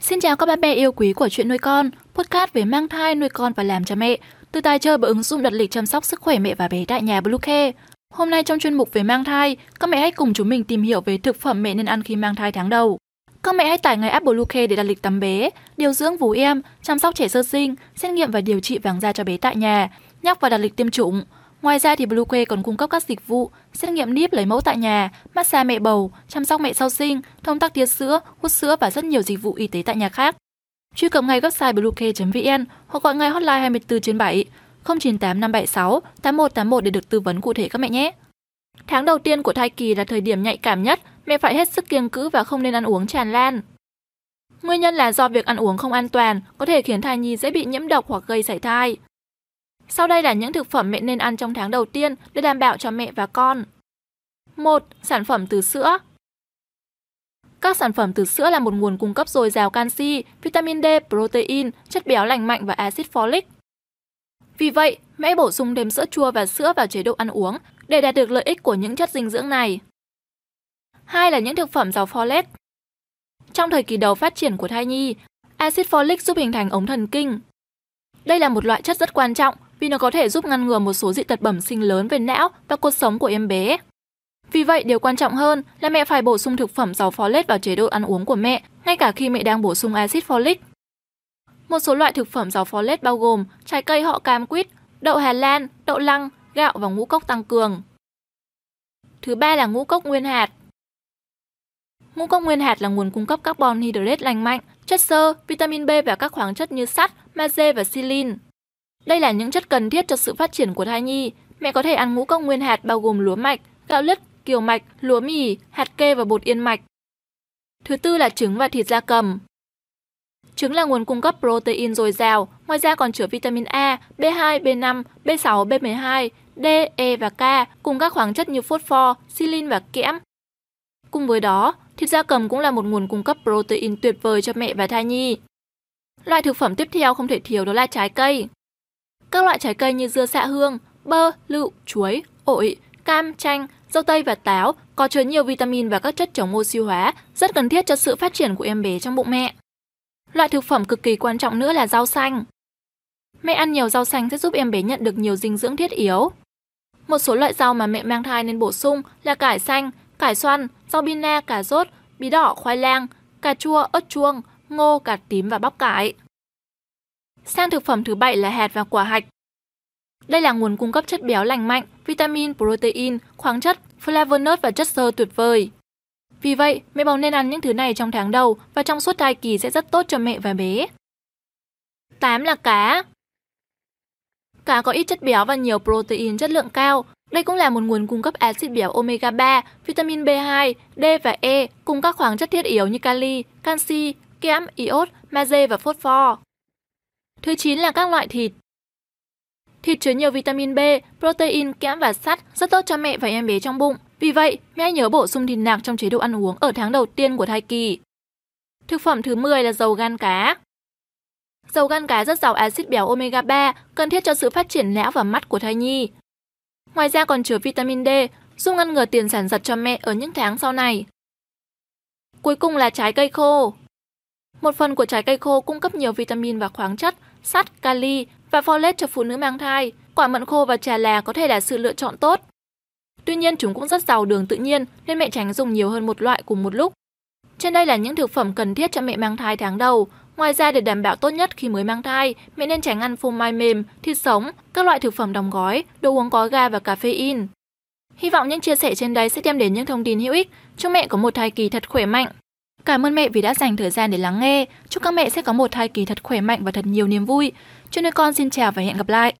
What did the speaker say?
Xin chào các bạn mẹ yêu quý của chuyện nuôi con, podcast về mang thai, nuôi con và làm cha mẹ, từ tài trợ bởi ứng dụng đặt lịch chăm sóc sức khỏe mẹ và bé tại nhà Bluecare. Hôm nay trong chuyên mục về mang thai, các mẹ hãy cùng chúng mình tìm hiểu về thực phẩm mẹ nên ăn khi mang thai tháng đầu. Các mẹ hãy tải ngay app Bluecare để đặt lịch tắm bé, điều dưỡng vú em, chăm sóc trẻ sơ sinh, xét nghiệm và điều trị vàng da cho bé tại nhà, nhắc và đặt lịch tiêm chủng. Ngoài ra thì Bluecare còn cung cấp các dịch vụ xét nghiệm níp lấy mẫu tại nhà, massage mẹ bầu, chăm sóc mẹ sau sinh, thông tắc tiết sữa, hút sữa và rất nhiều dịch vụ y tế tại nhà khác. Truy cập ngay website bluecare.vn hoặc gọi ngay hotline 24 trên 7 098 576 8181 để được tư vấn cụ thể các mẹ nhé. Tháng đầu tiên của thai kỳ là thời điểm nhạy cảm nhất, mẹ phải hết sức kiêng cữ và không nên ăn uống tràn lan. Nguyên nhân là do việc ăn uống không an toàn có thể khiến thai nhi dễ bị nhiễm độc hoặc gây sảy thai. Sau đây là những thực phẩm mẹ nên ăn trong tháng đầu tiên để đảm bảo cho mẹ và con. 1. Sản phẩm từ sữa Các sản phẩm từ sữa là một nguồn cung cấp dồi dào canxi, vitamin D, protein, chất béo lành mạnh và axit folic. Vì vậy, mẹ bổ sung thêm sữa chua và sữa vào chế độ ăn uống để đạt được lợi ích của những chất dinh dưỡng này. Hai là những thực phẩm giàu folate. Trong thời kỳ đầu phát triển của thai nhi, axit folic giúp hình thành ống thần kinh. Đây là một loại chất rất quan trọng vì nó có thể giúp ngăn ngừa một số dị tật bẩm sinh lớn về não và cuộc sống của em bé. Vì vậy, điều quan trọng hơn là mẹ phải bổ sung thực phẩm giàu folate vào chế độ ăn uống của mẹ, ngay cả khi mẹ đang bổ sung axit folic. Một số loại thực phẩm giàu folate bao gồm trái cây họ cam quýt, đậu Hà Lan, đậu lăng, gạo và ngũ cốc tăng cường. Thứ ba là ngũ cốc nguyên hạt. Ngũ cốc nguyên hạt là nguồn cung cấp carbon hydrate lành mạnh, chất xơ, vitamin B và các khoáng chất như sắt, magie và silin. Đây là những chất cần thiết cho sự phát triển của thai nhi. Mẹ có thể ăn ngũ cốc nguyên hạt bao gồm lúa mạch, gạo lứt, kiều mạch, lúa mì, hạt kê và bột yên mạch. Thứ tư là trứng và thịt da cầm. Trứng là nguồn cung cấp protein dồi dào, ngoài ra còn chứa vitamin A, B2, B5, B6, B12, D, E và K cùng các khoáng chất như phosphor, silin và kẽm. Cùng với đó, thịt da cầm cũng là một nguồn cung cấp protein tuyệt vời cho mẹ và thai nhi. Loại thực phẩm tiếp theo không thể thiếu đó là trái cây. Các loại trái cây như dưa xạ hương, bơ, lựu, chuối, ổi, cam, chanh, dâu tây và táo có chứa nhiều vitamin và các chất chống oxy hóa, rất cần thiết cho sự phát triển của em bé trong bụng mẹ. Loại thực phẩm cực kỳ quan trọng nữa là rau xanh. Mẹ ăn nhiều rau xanh sẽ giúp em bé nhận được nhiều dinh dưỡng thiết yếu. Một số loại rau mà mẹ mang thai nên bổ sung là cải xanh, cải xoăn, rau bina, cà rốt, bí đỏ, khoai lang, cà chua, ớt chuông, ngô, cà tím và bắp cải. Sang thực phẩm thứ bảy là hạt và quả hạch. Đây là nguồn cung cấp chất béo lành mạnh, vitamin, protein, khoáng chất, flavonoid và chất xơ tuyệt vời. Vì vậy, mẹ bầu nên ăn những thứ này trong tháng đầu và trong suốt thai kỳ sẽ rất tốt cho mẹ và bé. 8 là cá. Cá có ít chất béo và nhiều protein chất lượng cao. Đây cũng là một nguồn cung cấp axit béo omega 3, vitamin B2, D và E cùng các khoáng chất thiết yếu như kali, canxi, kẽm, iốt, magie và phosphor. Thứ 9 là các loại thịt. Thịt chứa nhiều vitamin B, protein, kẽm và sắt rất tốt cho mẹ và em bé trong bụng. Vì vậy, mẹ nhớ bổ sung thịt nạc trong chế độ ăn uống ở tháng đầu tiên của thai kỳ. Thực phẩm thứ 10 là dầu gan cá. Dầu gan cá rất giàu axit béo omega 3, cần thiết cho sự phát triển não và mắt của thai nhi. Ngoài ra còn chứa vitamin D, giúp ngăn ngừa tiền sản giật cho mẹ ở những tháng sau này. Cuối cùng là trái cây khô. Một phần của trái cây khô cung cấp nhiều vitamin và khoáng chất, sắt, kali và folate cho phụ nữ mang thai. Quả mận khô và trà là có thể là sự lựa chọn tốt. Tuy nhiên chúng cũng rất giàu đường tự nhiên nên mẹ tránh dùng nhiều hơn một loại cùng một lúc. Trên đây là những thực phẩm cần thiết cho mẹ mang thai tháng đầu. Ngoài ra để đảm bảo tốt nhất khi mới mang thai, mẹ nên tránh ăn phô mai mềm, thịt sống, các loại thực phẩm đóng gói, đồ uống có ga và caffeine. Hy vọng những chia sẻ trên đây sẽ đem đến những thông tin hữu ích. Chúc mẹ có một thai kỳ thật khỏe mạnh. Cảm ơn mẹ vì đã dành thời gian để lắng nghe. Chúc các mẹ sẽ có một thai kỳ thật khỏe mạnh và thật nhiều niềm vui. Cho nên con xin chào và hẹn gặp lại.